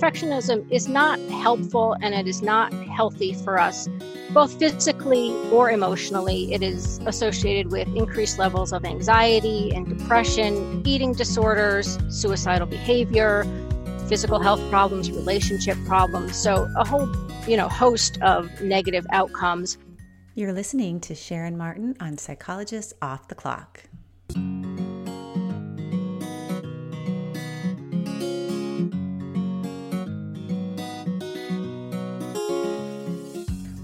Perfectionism is not helpful and it is not healthy for us, both physically or emotionally. It is associated with increased levels of anxiety and depression, eating disorders, suicidal behavior, physical health problems, relationship problems. So, a whole you know host of negative outcomes. You're listening to Sharon Martin on Psychologists Off the Clock.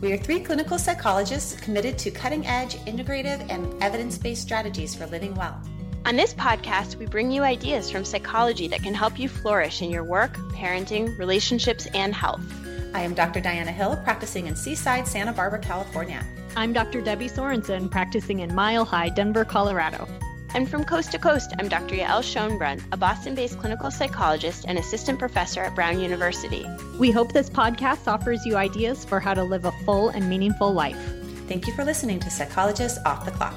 We are three clinical psychologists committed to cutting edge, integrative, and evidence based strategies for living well. On this podcast, we bring you ideas from psychology that can help you flourish in your work, parenting, relationships, and health. I am Dr. Diana Hill, practicing in Seaside, Santa Barbara, California. I'm Dr. Debbie Sorensen, practicing in Mile High, Denver, Colorado. And from coast to coast, I'm Dr. Yael Schonbrun, a Boston based clinical psychologist and assistant professor at Brown University. We hope this podcast offers you ideas for how to live a full and meaningful life. Thank you for listening to Psychologists Off the Clock.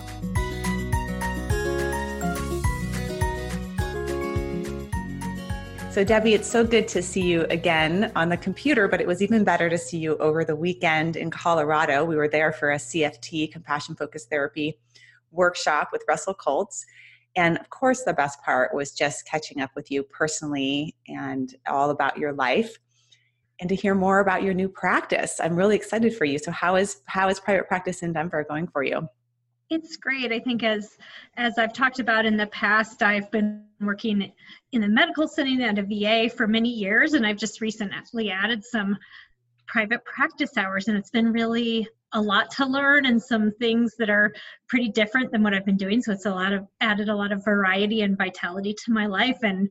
So, Debbie, it's so good to see you again on the computer, but it was even better to see you over the weekend in Colorado. We were there for a CFT, compassion focused therapy workshop with Russell Kolts. And of course, the best part was just catching up with you personally and all about your life and to hear more about your new practice. I'm really excited for you. So how is how is private practice in Denver going for you? It's great. I think as as I've talked about in the past, I've been working in the medical setting at a VA for many years, and I've just recently added some private practice hours, and it's been really a lot to learn and some things that are pretty different than what I've been doing. So it's a lot of added a lot of variety and vitality to my life, and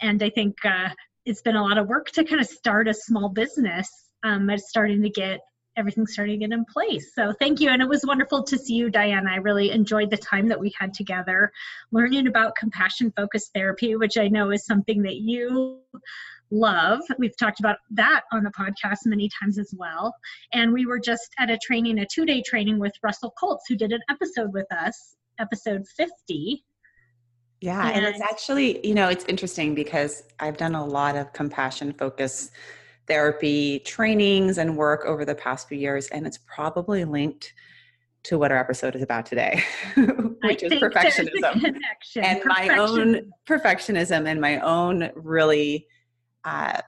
and I think uh, it's been a lot of work to kind of start a small business. Um, I'm starting to get everything starting to get in place. So thank you. And it was wonderful to see you, Diana. I really enjoyed the time that we had together learning about compassion focused therapy, which I know is something that you love. We've talked about that on the podcast many times as well. And we were just at a training, a two day training with Russell Kolts, who did an episode with us, episode 50. Yeah, and, and it's actually, you know, it's interesting because I've done a lot of compassion focused therapy trainings and work over the past few years, and it's probably linked to what our episode is about today, which is perfectionism. And Perfection. my own perfectionism and my own really uh,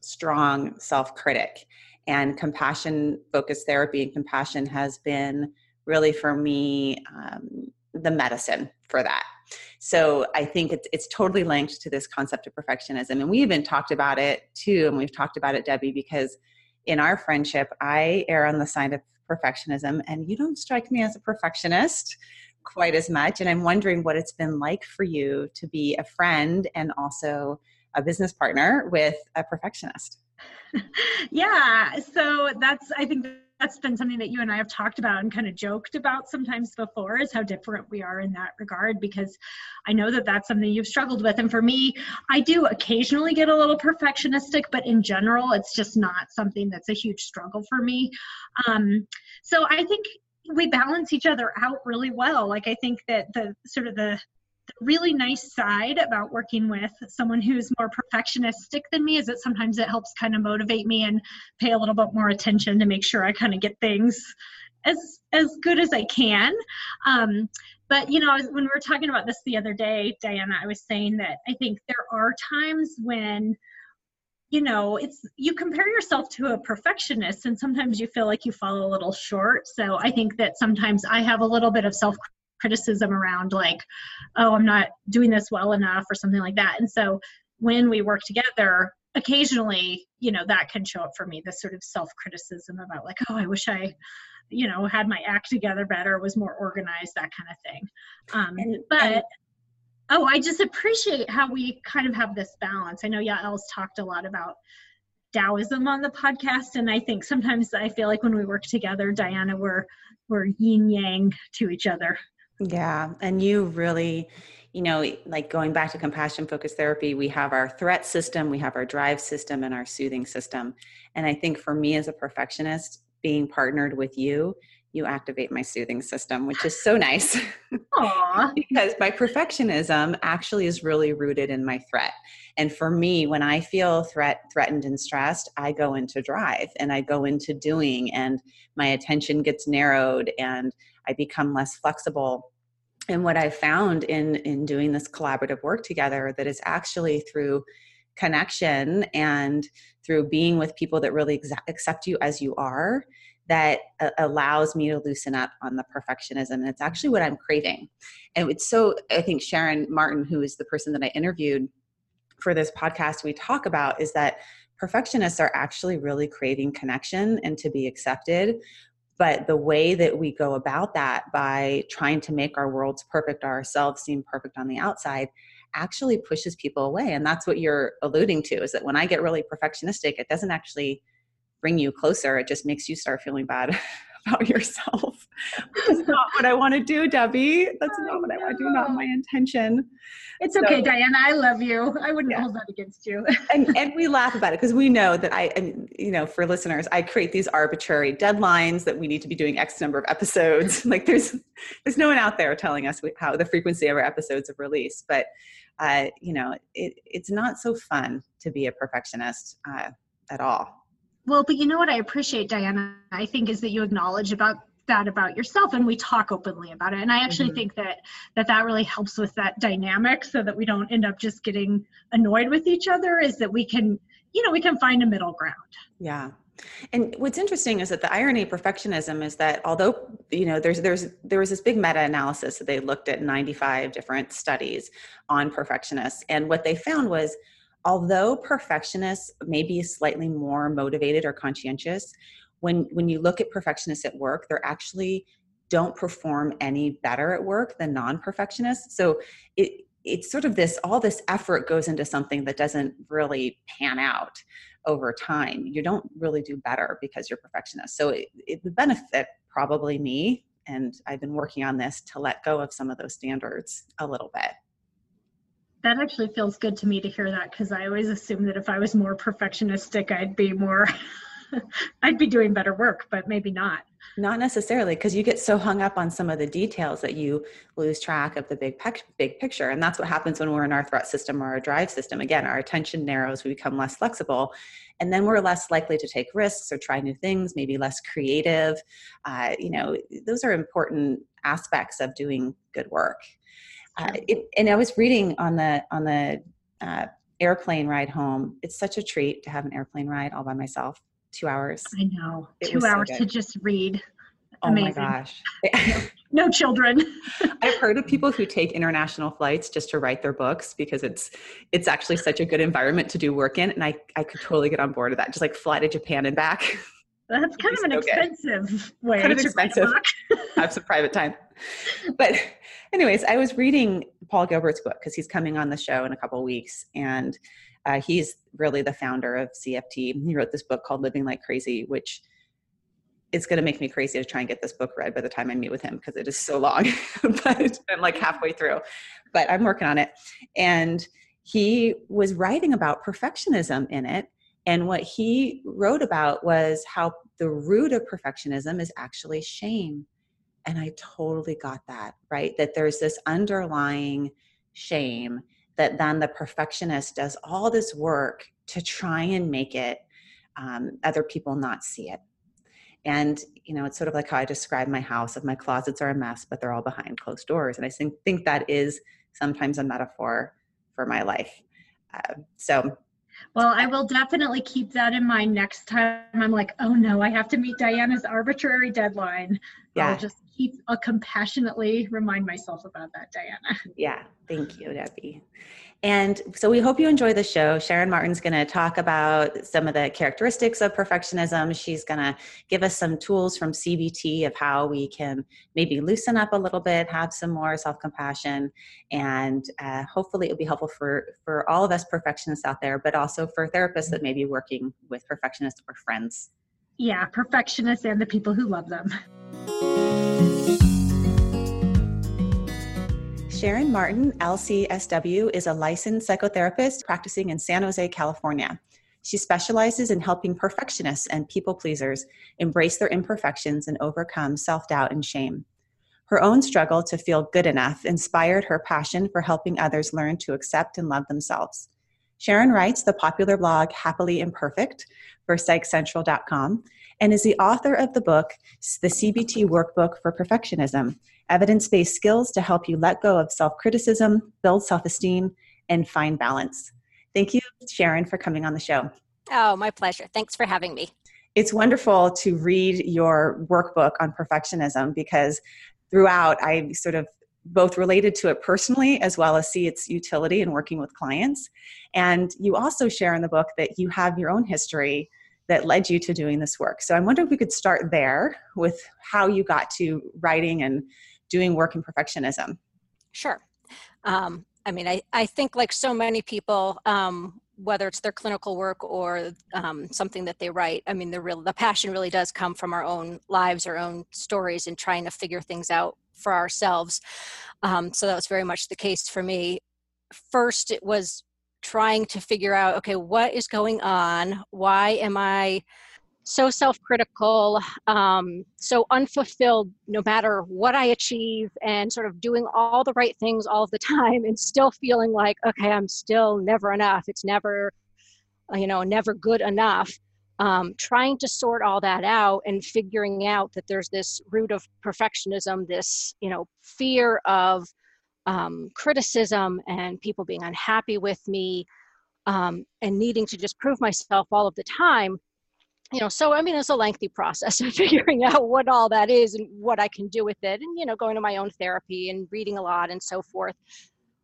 strong self critic. And compassion focused therapy and compassion has been really for me um, the medicine for that. So I think it's it's totally linked to this concept of perfectionism, and we even talked about it too, and we've talked about it, Debbie, because in our friendship, I err on the side of perfectionism, and you don't strike me as a perfectionist quite as much. And I'm wondering what it's been like for you to be a friend and also a business partner with a perfectionist. yeah, so that's I think that's been something that you and I have talked about and kind of joked about sometimes before is how different we are in that regard because I know that that's something you've struggled with. And for me, I do occasionally get a little perfectionistic, but in general, it's just not something that's a huge struggle for me. Um, so I think we balance each other out really well. Like I think that the sort of the really nice side about working with someone who's more perfectionistic than me is that sometimes it helps kind of motivate me and pay a little bit more attention to make sure I kind of get things as as good as I can. Um, but you know, when we were talking about this the other day, Diana, I was saying that I think there are times when you know it's you compare yourself to a perfectionist and sometimes you feel like you fall a little short so i think that sometimes i have a little bit of self criticism around like oh i'm not doing this well enough or something like that. And so when we work together occasionally you know that can show up for me this sort of self criticism about like oh i wish i you know had my act together better was more organized that kind of thing. Um, and, but and, oh i just appreciate how we kind of have this balance. I know yael's talked a lot about Taoism on the podcast, and I think sometimes I feel like when we work together, Diana, we're we're yin yang to each other. Yeah, and you really, you know, like going back to compassion focused therapy, we have our threat system, we have our drive system, and our soothing system. And I think for me as a perfectionist, being partnered with you, you activate my soothing system, which is so nice. because my perfectionism actually is really rooted in my threat. And for me, when I feel threat, threatened and stressed, I go into drive and I go into doing and my attention gets narrowed and I become less flexible. And what I found in in doing this collaborative work together that is actually through connection and through being with people that really exa- accept you as you are that uh, allows me to loosen up on the perfectionism. And it's actually what i'm craving. And it's so i think sharon martin who is the person that i interviewed for this podcast we talk about is that perfectionists are actually really craving connection and to be accepted but the way that we go about that by trying to make our worlds perfect ourselves seem perfect on the outside actually pushes people away and that's what you're alluding to is that when i get really perfectionistic it doesn't actually bring you closer. It just makes you start feeling bad about yourself. That's not what I want to do, Debbie. That's not what I want to do, not my intention. It's okay, Diana. I love you. I wouldn't yeah. hold that against you. and and we laugh about it because we know that I and you know, for listeners, I create these arbitrary deadlines that we need to be doing X number of episodes. like there's there's no one out there telling us how the frequency of our episodes of release, but uh, you know, it, it's not so fun to be a perfectionist uh, at all. Well, but you know what I appreciate, Diana, I think is that you acknowledge about that about yourself and we talk openly about it. And i actually mm-hmm. think that that that really helps with that dynamic so that we don't end up just getting annoyed with each other is that we can you know we can find a middle ground. Yeah. And what's interesting is that the irony of perfectionism is that although you know there's there's there was this big meta-analysis that they looked at 95 different studies on perfectionists. And what they found was although perfectionists may be slightly more motivated or conscientious, when when you look at perfectionists at work, they're actually don't perform any better at work than non-perfectionists. So it it's sort of this all this effort goes into something that doesn't really pan out over time. You don't really do better because you're perfectionist. So it, it would benefit probably me, and I've been working on this to let go of some of those standards a little bit that actually feels good to me to hear that because I always assumed that if I was more perfectionistic, I'd be more, I'd be doing better work, but maybe not. Not necessarily, because you get so hung up on some of the details that you lose track of the big big picture, and that's what happens when we're in our threat system or our drive system. Again, our attention narrows, we become less flexible, and then we're less likely to take risks or try new things. Maybe less creative. Uh, you know, those are important aspects of doing good work. Uh, it, and I was reading on the on the uh, airplane ride home. It's such a treat to have an airplane ride all by myself. Two hours. I know. It Two hours so to just read. Oh Amazing. my gosh. no, no children. I've heard of people who take international flights just to write their books because it's it's actually such a good environment to do work in. And I, I could totally get on board with that. Just like fly to Japan and back. That's kind of an so expensive good. way. Kind of expensive. Have some private time. But, anyways, I was reading Paul Gilbert's book because he's coming on the show in a couple weeks, and uh, he's really the founder of CFT. He wrote this book called Living Like Crazy, which is going to make me crazy to try and get this book read by the time I meet with him because it is so long. but I'm like halfway through, but I'm working on it. And he was writing about perfectionism in it and what he wrote about was how the root of perfectionism is actually shame. And I totally got that, right? That there's this underlying shame that then the perfectionist does all this work to try and make it um, other people not see it. And, you know, it's sort of like how I describe my house of my closets are a mess, but they're all behind closed doors. And I think, that is sometimes a metaphor for my life. Uh, so well, I will definitely keep that in mind next time. I'm like, oh no, I have to meet Diana's arbitrary deadline. Yeah. I'll just keep uh, compassionately remind myself about that, Diana. Yeah, thank you, Debbie. And so we hope you enjoy the show. Sharon Martin's going to talk about some of the characteristics of perfectionism. She's going to give us some tools from CBT of how we can maybe loosen up a little bit, have some more self compassion, and uh, hopefully it'll be helpful for, for all of us perfectionists out there, but also for therapists that may be working with perfectionists or friends. Yeah, perfectionists and the people who love them. Sharon Martin, LCSW, is a licensed psychotherapist practicing in San Jose, California. She specializes in helping perfectionists and people pleasers embrace their imperfections and overcome self doubt and shame. Her own struggle to feel good enough inspired her passion for helping others learn to accept and love themselves. Sharon writes the popular blog Happily Imperfect for PsychCentral.com and is the author of the book, The CBT Workbook for Perfectionism Evidence Based Skills to Help You Let Go of Self Criticism, Build Self Esteem, and Find Balance. Thank you, Sharon, for coming on the show. Oh, my pleasure. Thanks for having me. It's wonderful to read your workbook on perfectionism because throughout I sort of both related to it personally as well as see its utility in working with clients. And you also share in the book that you have your own history that led you to doing this work. So I wonder if we could start there with how you got to writing and doing work in perfectionism. Sure. Um, I mean, I, I think like so many people, um, whether it's their clinical work or um, something that they write, I mean, the real the passion really does come from our own lives, our own stories, and trying to figure things out for ourselves. Um, so that was very much the case for me. First, it was trying to figure out okay what is going on why am i so self-critical um, so unfulfilled no matter what i achieve and sort of doing all the right things all the time and still feeling like okay i'm still never enough it's never you know never good enough um, trying to sort all that out and figuring out that there's this root of perfectionism this you know fear of um, criticism and people being unhappy with me um, and needing to just prove myself all of the time you know so i mean it's a lengthy process of figuring out what all that is and what i can do with it and you know going to my own therapy and reading a lot and so forth.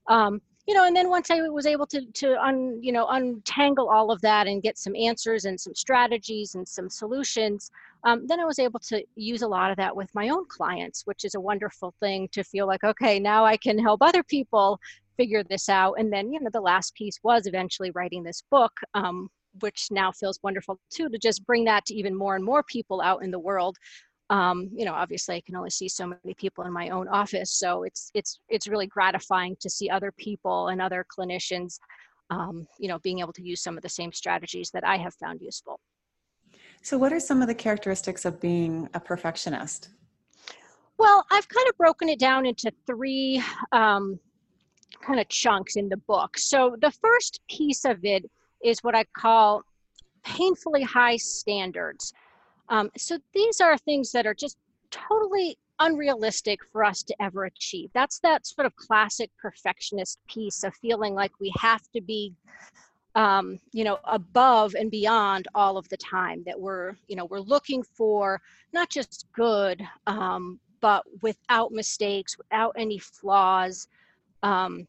Um, you know and then once i was able to to un, you know untangle all of that and get some answers and some strategies and some solutions um, then i was able to use a lot of that with my own clients which is a wonderful thing to feel like okay now i can help other people figure this out. And then you know the last piece was eventually writing this book um, which now feels wonderful too to just bring that to even more and more people out in the world um, you know obviously i can only see so many people in my own office so it's it's it's really gratifying to see other people and other clinicians um, you know being able to use some of the same strategies that i have found useful. So what are some of the characteristics of being a perfectionist? Well i've kind of broken it down into three um, kind of chunks in the book. So the first piece of it is what i call painfully high standards um, so these are things that are just totally unrealistic for us to ever achieve. That's that sort of classic perfectionist piece of feeling like we have to be um, you know above and beyond all of the time that we're you know we're looking for not just good um, but without mistakes without any flaws um,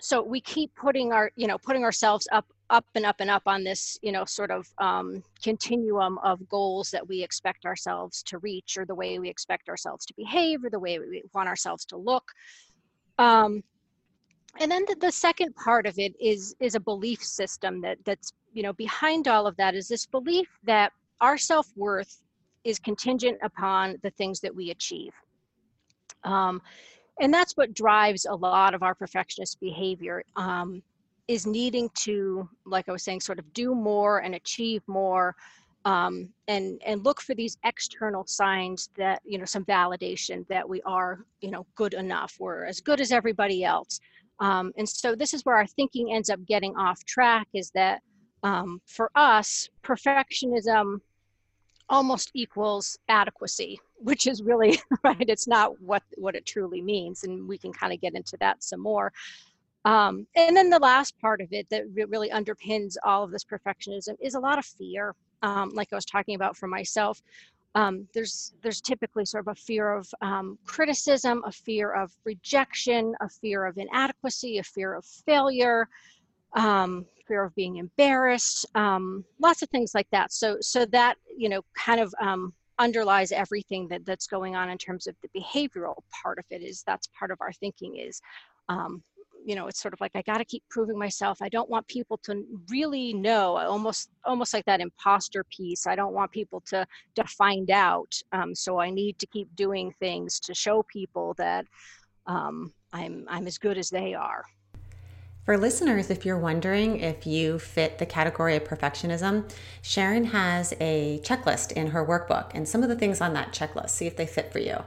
so we keep putting our you know putting ourselves up up and up and up on this you know sort of um, continuum of goals that we expect ourselves to reach or the way we expect ourselves to behave or the way we want ourselves to look. Um, and then the, the second part of it is is a belief system that that's you know behind all of that is this belief that our self-worth is contingent upon the things that we achieve. Um, and that's what drives a lot of our perfectionist behavior. Um, is needing to like i was saying sort of do more and achieve more um, and and look for these external signs that you know some validation that we are you know good enough we're as good as everybody else. Um, and so this is where our thinking ends up getting off track is that um, for us perfectionism almost equals adequacy which is really right it's not what what it truly means and we can kind of get into that some more um, and then the last part of it that really underpins all of this perfectionism is a lot of fear um, like i was talking about for myself um, there's there's typically sort of a fear of um, criticism, a fear of rejection, a fear of inadequacy, a fear of failure, um, fear of being embarrassed, um, lots of things like that. So so that you know kind of um, underlies everything that that's going on in terms of the behavioral part of it. Is that's part of our thinking is um, you know it's sort of like i got to keep proving myself. I don't want people to really know. Almost almost like that imposter piece i don't want people to to find out um, so i need to keep doing things to show people that um, i'm i'm as good as they are. For listeners, if you're wondering if you fit the category of perfectionism, Sharon has a checklist in her workbook and some of the things on that checklist, see if they fit for you.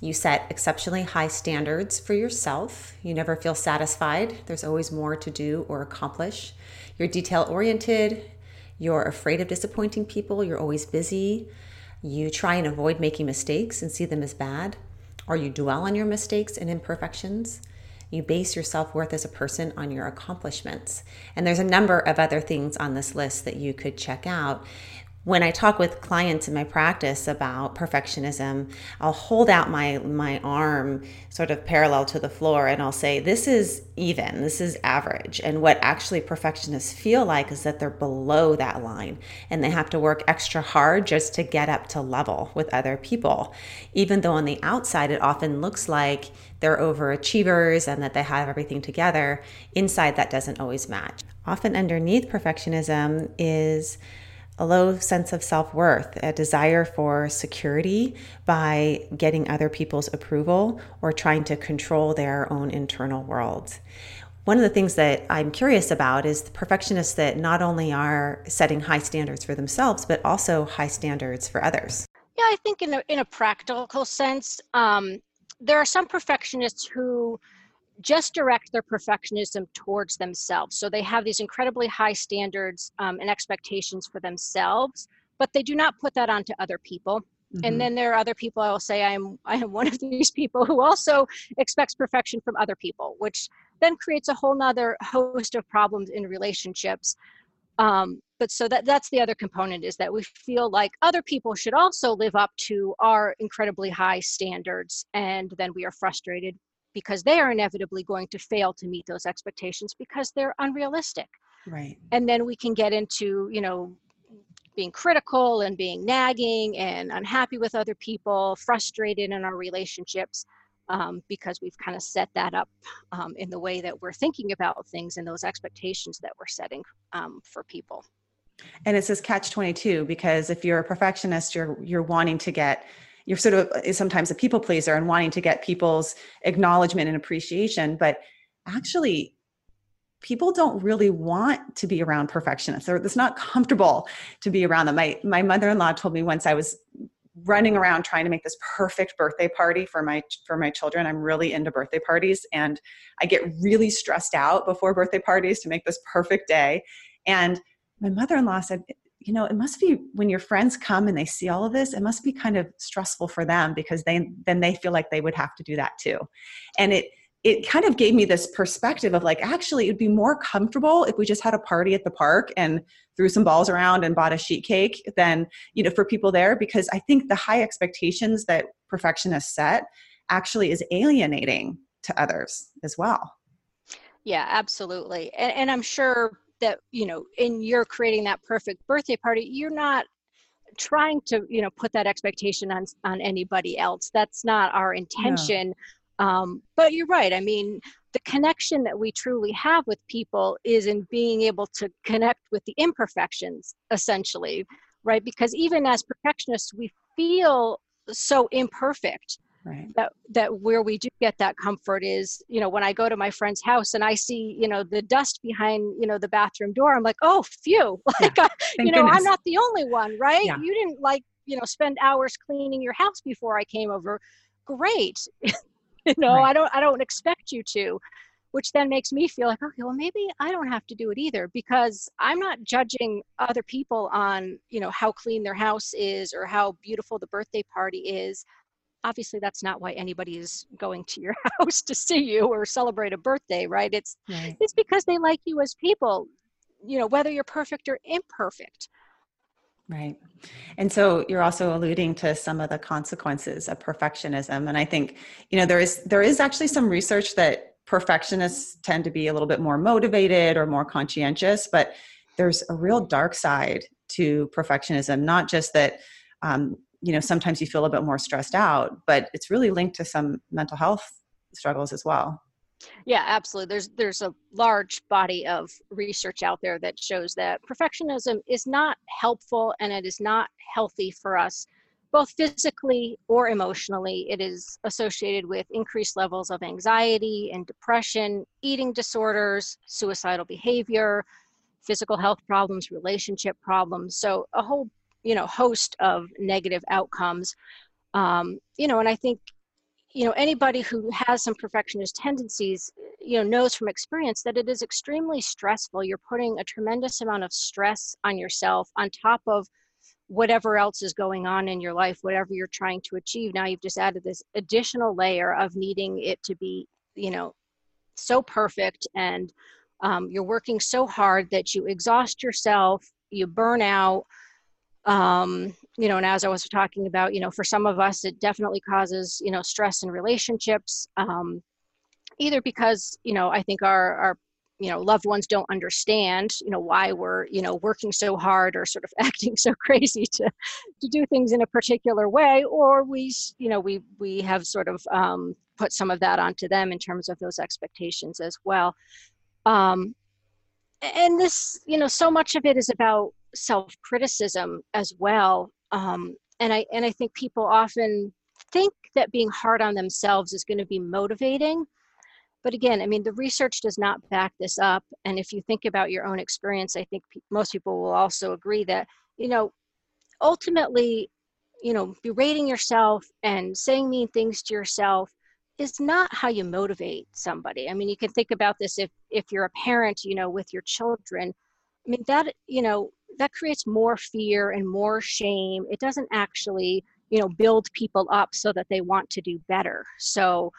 You set exceptionally high standards for yourself. You never feel satisfied. There's always more to do or accomplish. You're detail oriented. You're afraid of disappointing people. You're always busy. You try and avoid making mistakes and see them as bad. Or you dwell on your mistakes and imperfections. You base your self worth as a person on your accomplishments. And there's a number of other things on this list that you could check out when I talk with clients in my practice about perfectionism, I'll hold out my my arm sort of parallel to the floor and I'll say this is even, this is average. And what actually perfectionists feel like is that they're below that line and they have to work extra hard just to get up to level with other people. Even though on the outside it often looks like they're overachievers and that they have everything together, inside that doesn't always match. Often underneath perfectionism is a low sense of self worth, a desire for security by getting other people's approval or trying to control their own internal world. One of the things that I'm curious about is the perfectionists that not only are setting high standards for themselves, but also high standards for others. Yeah, I think in a, in a practical sense, um, there are some perfectionists who just direct their perfectionism towards themselves. So they have these incredibly high standards um, and expectations for themselves, but they do not put that onto other people. Mm-hmm. And then there are other people I will say I am I am one of these people who also expects perfection from other people, which then creates a whole nother host of problems in relationships. Um, but so that that's the other component is that we feel like other people should also live up to our incredibly high standards and then we are frustrated because they are inevitably going to fail to meet those expectations because they're unrealistic. Right. And then we can get into you know being critical and being nagging and unhappy with other people frustrated in our relationships um, because we've kind of set that up um, in the way that we're thinking about things and those expectations that we're setting um, for people. And it's this catch 22 because if you're a perfectionist you're you're wanting to get you're sort of uh, sometimes a people pleaser and wanting to get people's acknowledgement and appreciation but actually people don't really want to be around perfectionists or it's not comfortable to be around them. My my mother-in-law told me once i was running around trying to make this perfect birthday party for my for my children. I'm really into birthday parties and i get really stressed out before birthday parties to make this perfect day. And my mother-in-law said you know it must be when your friends come and they see all of this it must be kind of stressful for them because they then they feel like they would have to do that too. And it it kind of gave me this perspective of like actually it would be more comfortable if we just had a party at the park and threw some balls around and bought a sheet cake than you know for people there because i think the high expectations that perfectionists set actually is alienating to others as well. Yeah absolutely. And, and i'm sure that you know in your creating that perfect birthday party you're not trying to you know put that expectation on on anybody else. That's not our intention. No. um, but you're right. I mean the connection that we truly have with people is in being able to connect with the imperfections essentially right? Because even as perfectionists we feel so imperfect right that that where we do get that comfort is you know when i go to my friend's house and i see you know the dust behind you know the bathroom door i'm like oh phew like yeah. I, you know goodness. i'm not the only one right yeah. you didn't like you know spend hours cleaning your house before i came over great you know right. i don't i don't expect you to which then makes me feel like okay well maybe i don't have to do it either because i'm not judging other people on you know how clean their house is or how beautiful the birthday party is obviously that's not why anybody is going to your house to see you or celebrate a birthday right it's right. it's because they like you as people you know whether you're perfect or imperfect Right. And so you're also alluding to some of the consequences of perfectionism. And I think, you know, there is there is actually some research that perfectionists tend to be a little bit more motivated or more conscientious, but there's a real dark side to perfectionism, not just that um, you know sometimes you feel a bit more stressed out, but it's really linked to some mental health struggles as well. Yeah, absolutely. There's there's a large body of research out there that shows that perfectionism is not helpful and it is not healthy for us both physically or emotionally. It is associated with increased levels of anxiety and depression, eating disorders, suicidal behavior, physical health problems, relationship problems. So a whole, you know, host of negative outcomes. Um, you know, and I think you know anybody who has some perfectionist tendencies you know knows from experience that it is extremely stressful you're putting a tremendous amount of stress on yourself on top of whatever else is going on in your life whatever you're trying to achieve now you've just added this additional layer of needing it to be you know so perfect and um, you're working so hard that you exhaust yourself you burn out um, you know and as i was talking about you know for some of us it definitely causes you know stress in relationships um, either because you know i think our our you know loved ones don't understand you know why we're you know working so hard or sort of acting so crazy to to do things in a particular way or we you know we we have sort of um, put some of that onto them in terms of those expectations as well. Um, and this you know so much of it is about self criticism as well um, and i and i think people often think that being hard on themselves is going to be motivating but again i mean the research does not back this up and if you think about your own experience i think pe- most people will also agree that you know ultimately you know berating yourself and saying mean things to yourself is not how you motivate somebody. I mean you can think about this if if you're a parent you know with your children. I mean that you know that creates more fear and more shame. It doesn't actually you know build people up so that they want to do better. So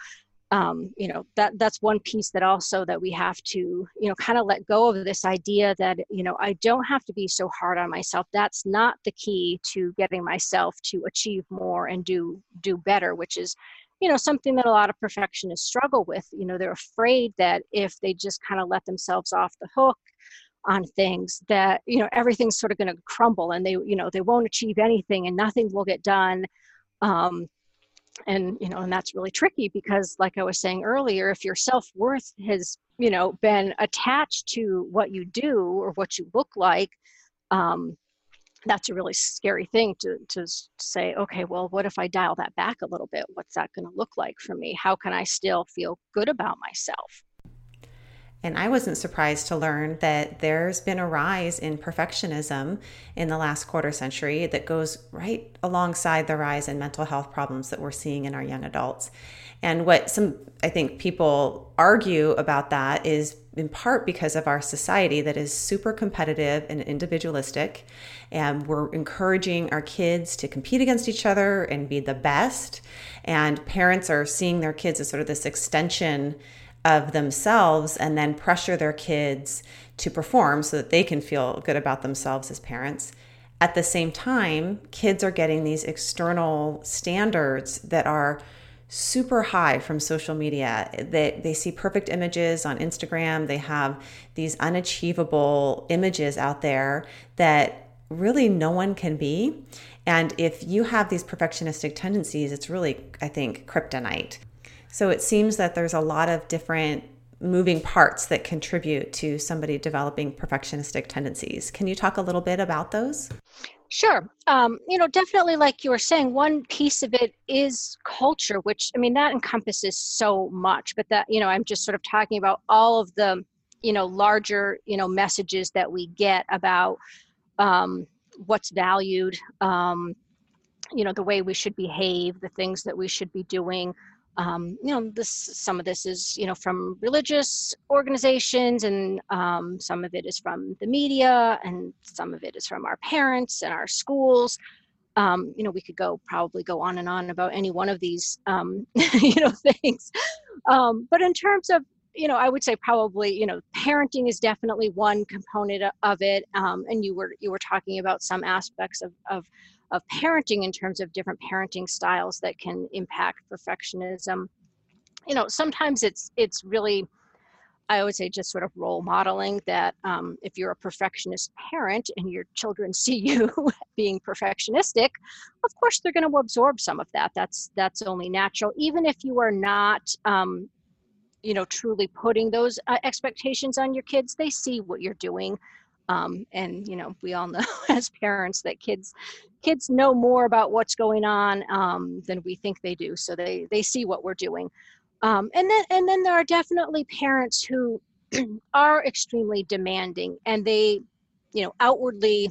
um, you know that that's one piece that also that we have to you know kind of let go of this idea that you know i don't have to be so hard on myself. That's not the key to getting myself to achieve more and do do better which is you know something that a lot of perfectionists struggle with. You know they're afraid that if they just kind of let themselves off the hook on things that you know everything's sort of going to crumble and they you know they won't achieve anything and nothing will get done. Um, and you know and that's really tricky because like i was saying earlier if your self-worth has you know been attached to what you do or what you look like um, that's a really scary thing to, to say okay well what if i dial that back a little bit? What's that going to look like for me? How can i still feel good about myself and I wasn't surprised to learn that there's been a rise in perfectionism in the last quarter century that goes right alongside the rise in mental health problems that we're seeing in our young adults. And what some, I think, people argue about that is in part because of our society that is super competitive and individualistic. And we're encouraging our kids to compete against each other and be the best. And parents are seeing their kids as sort of this extension of themselves and then pressure their kids to perform so that they can feel good about themselves as parents. At the same time, kids are getting these external standards that are super high from social media. They, they see perfect images on Instagram. They have these unachievable images out there that really no one can be. And if you have these perfectionistic tendencies, it's really, I think, kryptonite. So it seems that there's a lot of different moving parts that contribute to somebody developing perfectionistic tendencies. Can you talk a little bit about those? Sure. Um, you know, definitely, like you were saying, one piece of it is culture, which I mean, that encompasses so much. But that, you know, I'm just sort of talking about all of the, you know, larger, you know, messages that we get about um, what's valued, um, you know, the way we should behave, the things that we should be doing um, you know this some of this is you know from religious organizations and um, some of it is from the media and some of it is from our parents and our schools um, you know we could go probably go on and on about any one of these um, you know things um, but in terms of you know, I would say probably, you know, parenting is definitely one component of it. Um, and you were you were talking about some aspects of, of of parenting in terms of different parenting styles that can impact perfectionism. You know, sometimes it's it's really I would say just sort of role modeling that um, if you're a perfectionist parent and your children see you being perfectionistic, of course they're going to absorb some of that. That's that's only natural. Even if you are not um, you know truly putting those uh, expectations on your kids they see what you're doing um, and you know we all know as parents that kids kids know more about what's going on um, than we think they do so they they see what we're doing. Um, and then and then there are definitely parents who are extremely demanding and they you know outwardly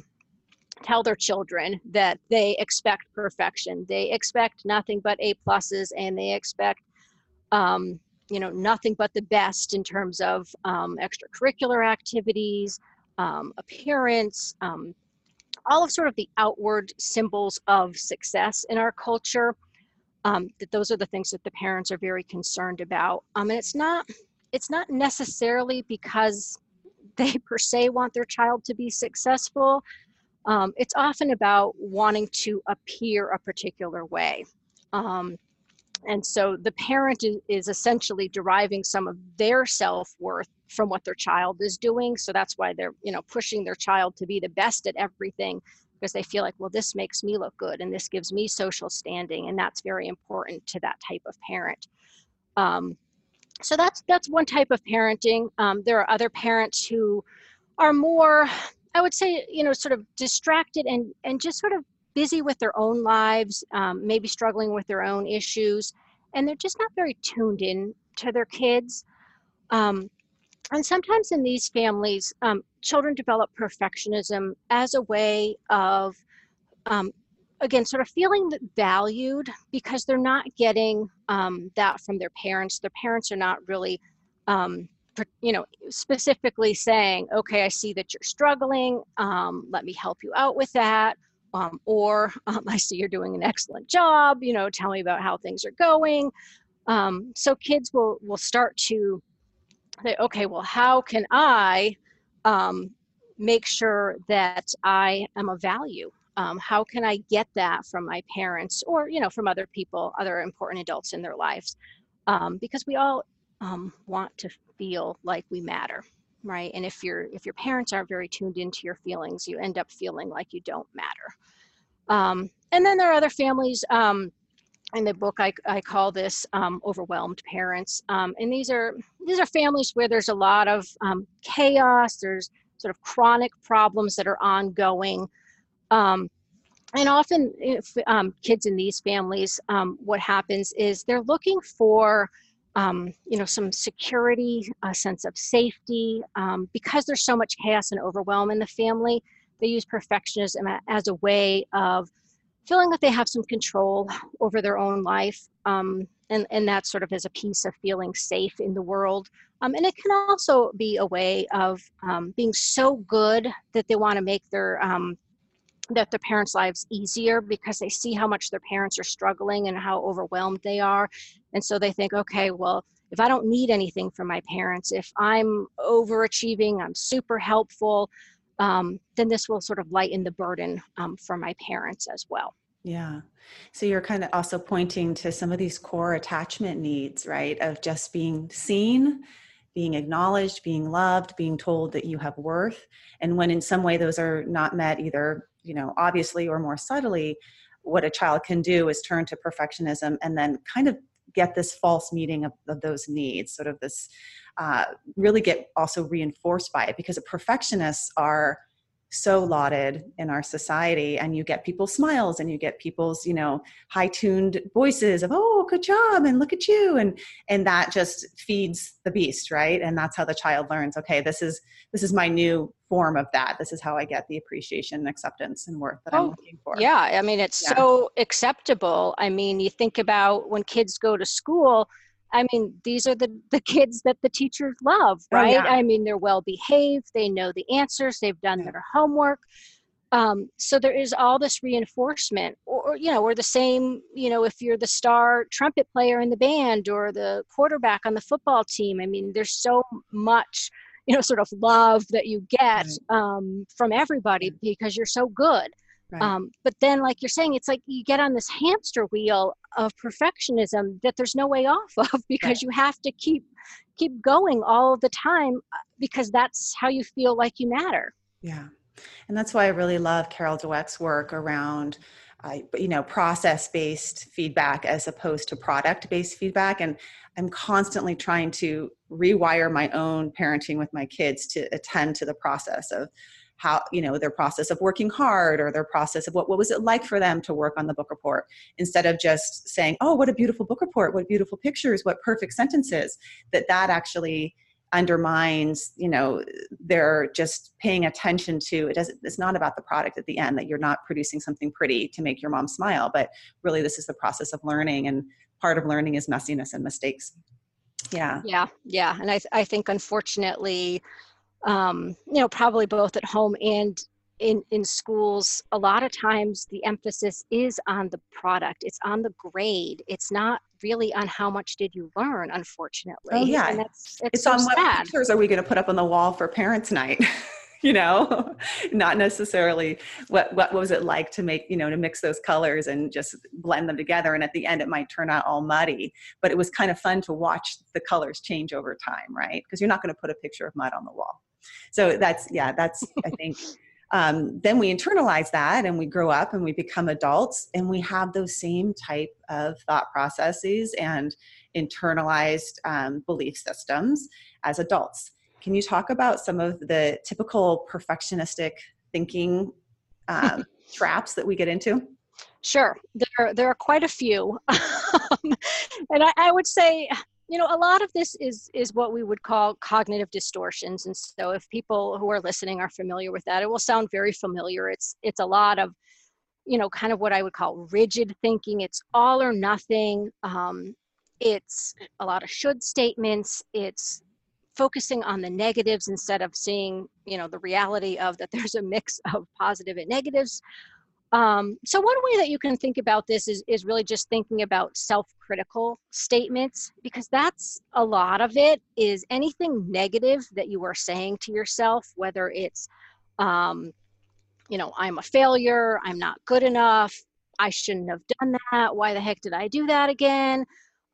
tell their children that they expect perfection. They expect nothing but a pluses and they expect um, you know nothing but the best in terms of um, extracurricular activities um, appearance um, all of sort of the outward symbols of success in our culture um, that those are the things that the parents are very concerned about. Um, and it's not it's not necessarily because they per se want their child to be successful. Um, it's often about wanting to appear a particular way. Um, and so the parent is, essentially deriving some of their self-worth from what their child is doing. So that's why they're you know pushing their child to be the best at everything because they feel like well this makes me look good and this gives me social standing and that's very important to that type of parent. Um, so that's that's one type of parenting. Um, there are other parents who are more i would say you know sort of distracted and and just sort of busy with their own lives, um, maybe struggling with their own issues, and they're just not very tuned in to their kids. Um, and sometimes in these families, um, children develop perfectionism as a way of, um, again, sort of feeling valued because they're not getting um, that from their parents. Their parents are not really um, you know specifically saying okay i see that you're struggling um, let me help you out with that um, or um, I see you're doing an excellent job. You know, tell me about how things are going. Um, so kids will will start to say, okay, well, how can I um, make sure that I am a value? Um, how can I get that from my parents or you know from other people, other important adults in their lives? Um, because we all want to feel like we matter right? And if your if your parents aren't very tuned into your feelings you end up feeling like you don't matter. Um, and then there are other families um, in the book i, I call this um, overwhelmed parents. Um, and these are these are families where there's a lot of um, chaos there's sort of chronic problems that are ongoing. Um, and often if, kids in these families what happens is they're looking for um, you know, some security, a sense of safety. Um, because there's so much chaos and overwhelm in the family, they use perfectionism as a way of feeling that they have some control over their own life. Um, and, and that sort of is a piece of feeling safe in the world. Um, and it can also be a way of um, being so good that they want to make their um, that their parents' lives easier because they see how much their parents are struggling and how overwhelmed they are. And so they think, okay, well, if I don't need anything from my parents, if I'm overachieving, I'm super helpful, um, then this will sort of lighten the burden um, for my parents as well. Yeah. So you're kind of also pointing to some of these core attachment needs, right? Of just being seen, being acknowledged, being loved, being told that you have worth. And when in some way those are not met, either you know obviously or more subtly what a child can do is turn to perfectionism and then kind of get this false meeting of, of those needs sort of this uh, really get also reinforced by it because perfectionists are so lauded in our society and you get people's smiles and you get people's you know high tuned voices of oh good job and look at you and and that just feeds the beast right? And that's how the child learns okay this is this is my new form of that. This is how i get the appreciation and acceptance and worth that oh, i'm looking for. yeah i mean it's yeah. so acceptable. I mean you think about when kids go to school I mean, these are the, the kids that the teachers love, right? Oh, yeah. I mean, they're well behaved, they know the answers, they've done their homework. Um, so there is all this reinforcement, or, you know or the same you know if you're the star trumpet player in the band or the quarterback on the football team i mean there's so much you know sort of love that you get um, from everybody because you're so good right. um, but then like you're saying it's like you get on this hamster wheel of perfectionism that there's no way off of because right. you have to keep keep going all the time uh, because that's how you feel like you matter yeah and that's why i really love carol dweck's work around uh, you know process based feedback as opposed to product based feedback and i'm constantly trying to rewire my own parenting with my kids to attend to the process of how you know their process of working hard or their process of what, what was it like for them to work on the book report instead of just saying oh what a beautiful book report what beautiful pictures what perfect sentences that that actually undermines you know they're just paying attention to it doesn't it's not about the product at the end that you're not producing something pretty to make your mom smile but really this is the process of learning and part of learning is messiness and mistakes. Yeah. Yeah yeah and i, I think unfortunately um, you know probably both at home and in in schools a lot of times the emphasis is on the product it's on the grade it's not really on how much did you learn unfortunately. Oh yeah. And that's, it's, it's so on sad. what pictures are we going to put up on the wall for parents night you know? Not necessarily what what was it like to make you know to mix those colors and just blend them together and at the end it might turn out all muddy. But it was kind of fun to watch the colors change over time right? Because you're not going to put a picture of mud on the wall so that's yeah that's i think um, then we internalize that and we grow up and we become adults and we have those same type of thought processes and internalized um, belief systems as adults. Can you talk about some of the typical perfectionistic thinking um, traps that we get into? Sure, there there are quite a few, and I, I, would say you know a lot of this is is what we would call cognitive distortions. And so if people who are listening are familiar with that it will sound very familiar. It's it's a lot of you know kind of what i would call rigid thinking. It's all or nothing. Um, it's a lot of should statements. It's focusing on the negatives instead of seeing you know the reality of that there's a mix of positive and negatives um, so one way that you can think about this is, is really just thinking about self-critical statements because that's a lot of it is anything negative that you are saying to yourself, whether it's, um, you know, I'm a failure, I'm not good enough, I shouldn't have done that, why the heck did I do that again?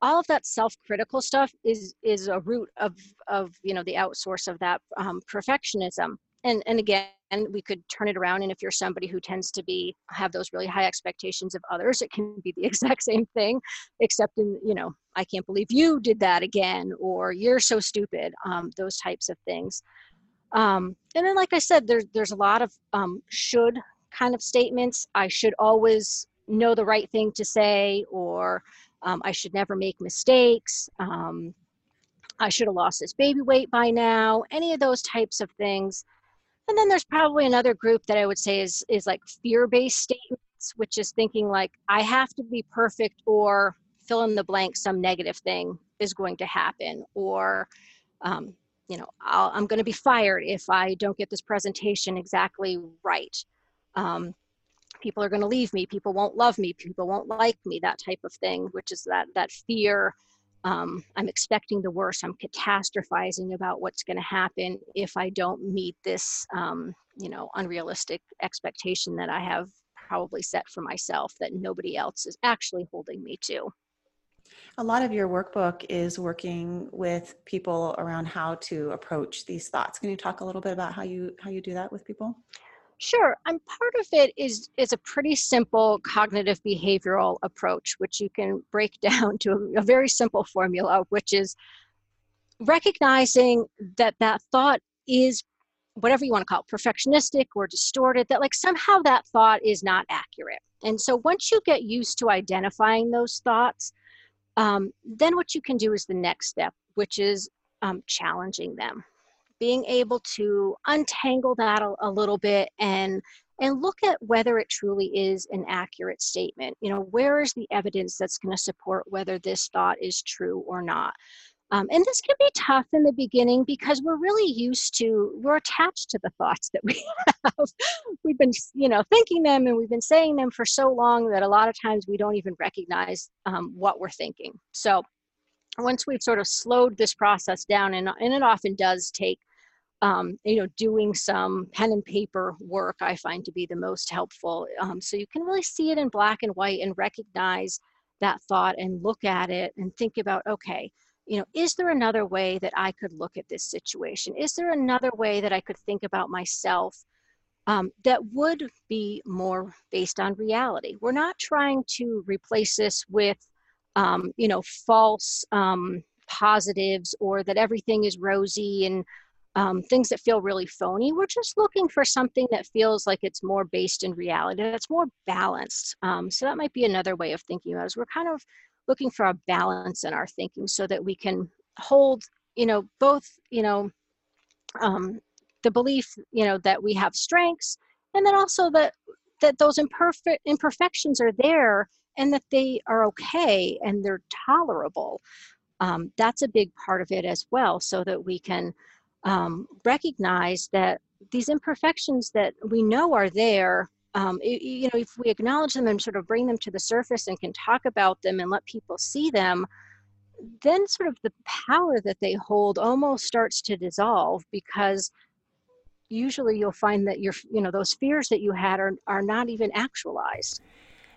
All of that self-critical stuff is is a root of of you know the outsource of that um, perfectionism. And and again, we could turn it around and if you're somebody who tends to be have those really high expectations of others it can be the exact same thing except in you know i can't believe you did that again or you're so stupid um, those types of things. Um, and then like i said there's there's a lot of um, should kind of statements. I should always know the right thing to say or um, i should never make mistakes um, i should have lost this baby weight by now any of those types of things and then there's probably another group that I would say is is like fear-based statements, which is thinking like I have to be perfect or fill in the blank some negative thing is going to happen or um, you know i am going to be fired if i don't get this presentation exactly right. Um, people are going to leave me people won't love me people won't like me that type of thing which is that that fear um, I'm expecting the worst. I'm catastrophizing about what's going to happen if I don't meet this, um, you know, unrealistic expectation that I have probably set for myself that nobody else is actually holding me to. A lot of your workbook is working with people around how to approach these thoughts. Can you talk a little bit about how you how you do that with people? Sure. And part of it is is a pretty simple cognitive behavioral approach, which you can break down to a, a very simple formula, which is recognizing that that thought is whatever you want to call it, perfectionistic or distorted, that like somehow that thought is not accurate. And so once you get used to identifying those thoughts, um, then what you can do is the next step, which is um, challenging them being able to untangle that a, a little bit and and look at whether it truly is an accurate statement. You know, where is the evidence that's going to support whether this thought is true or not? Um, and this can be tough in the beginning because we're really used to, we're attached to the thoughts that we have. we've been, you know, thinking them and we've been saying them for so long that a lot of times we don't even recognize um, what we're thinking. So once we've sort of slowed this process down, and, and it often does take um, you know, doing some pen and paper work I find to be the most helpful. Um, so you can really see it in black and white and recognize that thought and look at it and think about, okay, you know, is there another way that I could look at this situation? Is there another way that I could think about myself um, that would be more based on reality? We're not trying to replace this with, um, you know, false um, positives or that everything is rosy and um, things that feel really phony. We're just looking for something that feels like it's more based in reality, that's more balanced. Um, so that might be another way of thinking about it. Is we're kind of looking for a balance in our thinking so that we can hold, you know, both, you know, um, the belief, you know, that we have strengths, and then also that that those imperfect imperfections are there and that they are okay and they're tolerable. Um, that's a big part of it as well, so that we can um, recognize that these imperfections that we know are there um, you know if we acknowledge them and sort of bring them to the surface and can talk about them and let people see them then sort of the power that they hold almost starts to dissolve because usually you'll find that your you know those fears that you had are, are not even actualized.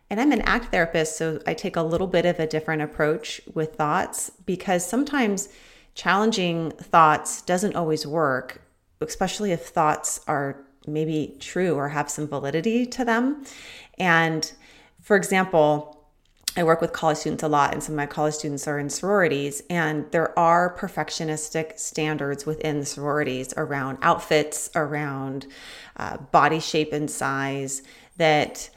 And I'm an act therapist, so I take a little bit of a different approach with thoughts because sometimes challenging thoughts doesn't always work, especially if thoughts are maybe true or have some validity to them. And for example, I work with college students a lot, and some of my college students are in sororities, and there are perfectionistic standards within the sororities around outfits, around uh, body shape and size that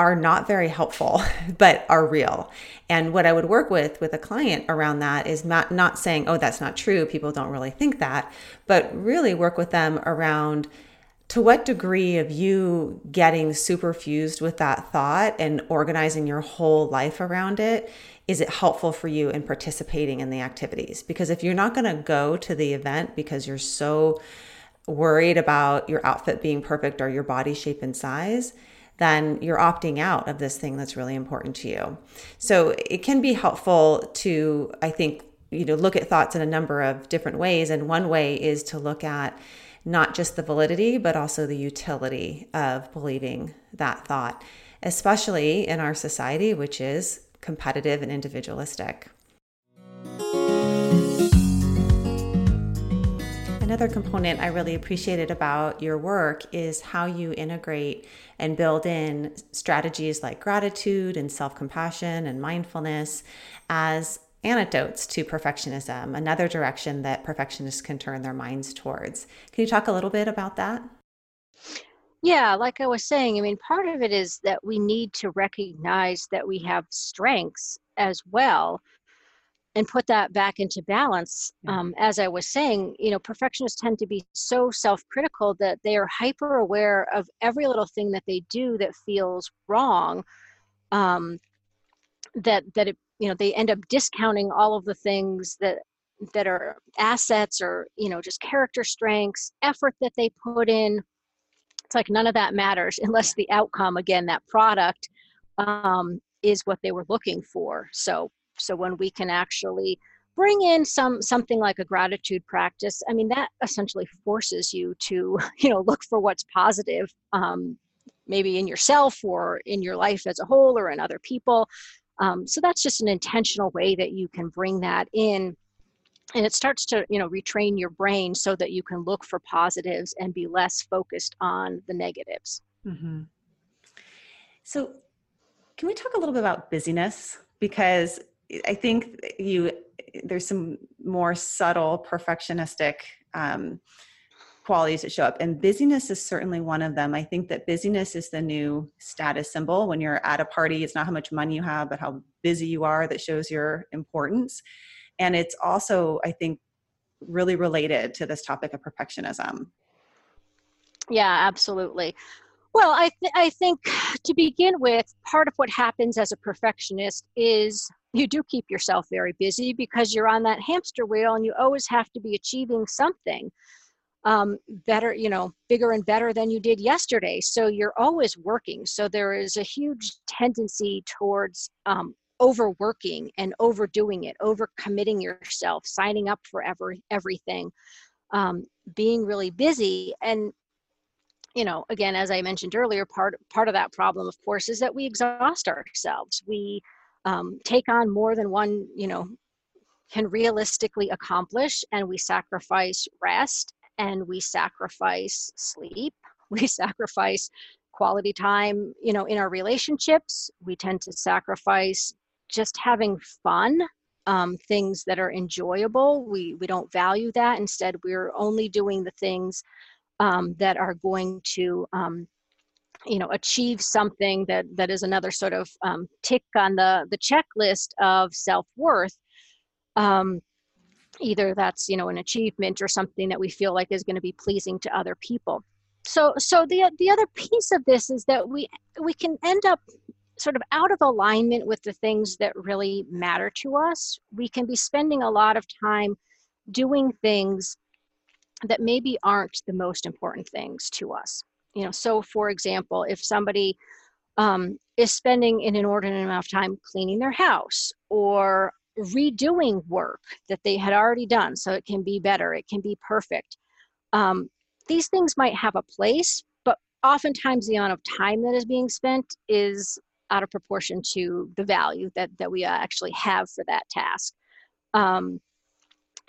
are not very helpful, but are real. And what I would work with with a client around that is not, not saying, oh, that's not true. People don't really think that, but really work with them around to what degree of you getting super fused with that thought and organizing your whole life around it is it helpful for you in participating in the activities because if you're not going to go to the event because you're so worried about your outfit being perfect or your body shape and size then you're opting out of this thing that's really important to you. So it can be helpful to, I think, you know, look at thoughts in a number of different ways. And one way is to look at not just the validity, but also the utility of believing that thought, especially in our society, which is competitive and individualistic. Another component I really appreciated about your work is how you integrate and build in strategies like gratitude and self compassion and mindfulness as antidotes to perfectionism, another direction that perfectionists can turn their minds towards. Can you talk a little bit about that? Yeah, like I was saying, I mean, part of it is that we need to recognize that we have strengths as well and put that back into balance um, as i was saying you know perfectionists tend to be so self-critical that they are hyper aware of every little thing that they do that feels wrong um, that that it, you know they end up discounting all of the things that that are assets or you know just character strengths effort that they put in. It's like none of that matters unless the outcome again that product um, is what they were looking for. So so when we can actually bring in some something like a gratitude practice, I mean that essentially forces you to you know look for what's positive, um, maybe in yourself or in your life as a whole or in other people. Um, so that's just an intentional way that you can bring that in and it starts to you know retrain your brain so that you can look for positives and be less focused on the negatives mm-hmm. so can we talk a little bit about busyness because I think you there's some more subtle perfectionistic um, qualities that show up, and busyness is certainly one of them. I think that busyness is the new status symbol. When you're at a party, it's not how much money you have, but how busy you are that shows your importance. And it's also, I think, really related to this topic of perfectionism. Yeah, absolutely. Well, I, th- I think to begin with, part of what happens as a perfectionist is you do keep yourself very busy because you're on that hamster wheel and you always have to be achieving something um, better, you know, bigger and better than you did yesterday. So you're always working. So there is a huge tendency towards um, overworking and overdoing it, overcommitting yourself, signing up for every everything, um, being really busy. And you know, again, as I mentioned earlier, part part of that problem, of course, is that we exhaust ourselves. We um, take on more than one, you know, can realistically accomplish, and we sacrifice rest and we sacrifice sleep we sacrifice quality time you know in our relationships. We tend to sacrifice just having fun um, things that are enjoyable. We we don't value that. Instead we're only doing the things um, that are going to um, you know achieve something that that is another sort of um, tick on the the checklist of self-worth um, either that's you know an achievement or something that we feel like is going to be pleasing to other people. So so the the other piece of this is that we we can end up sort of out of alignment with the things that really matter to us. We can be spending a lot of time doing things that maybe aren't the most important things to us you know so for example if somebody um, is spending an inordinate amount of time cleaning their house or redoing work that they had already done so it can be better, it can be perfect. Um, these things might have a place, but oftentimes the amount of time that is being spent is out of proportion to the value that, that we actually have for that task. Um,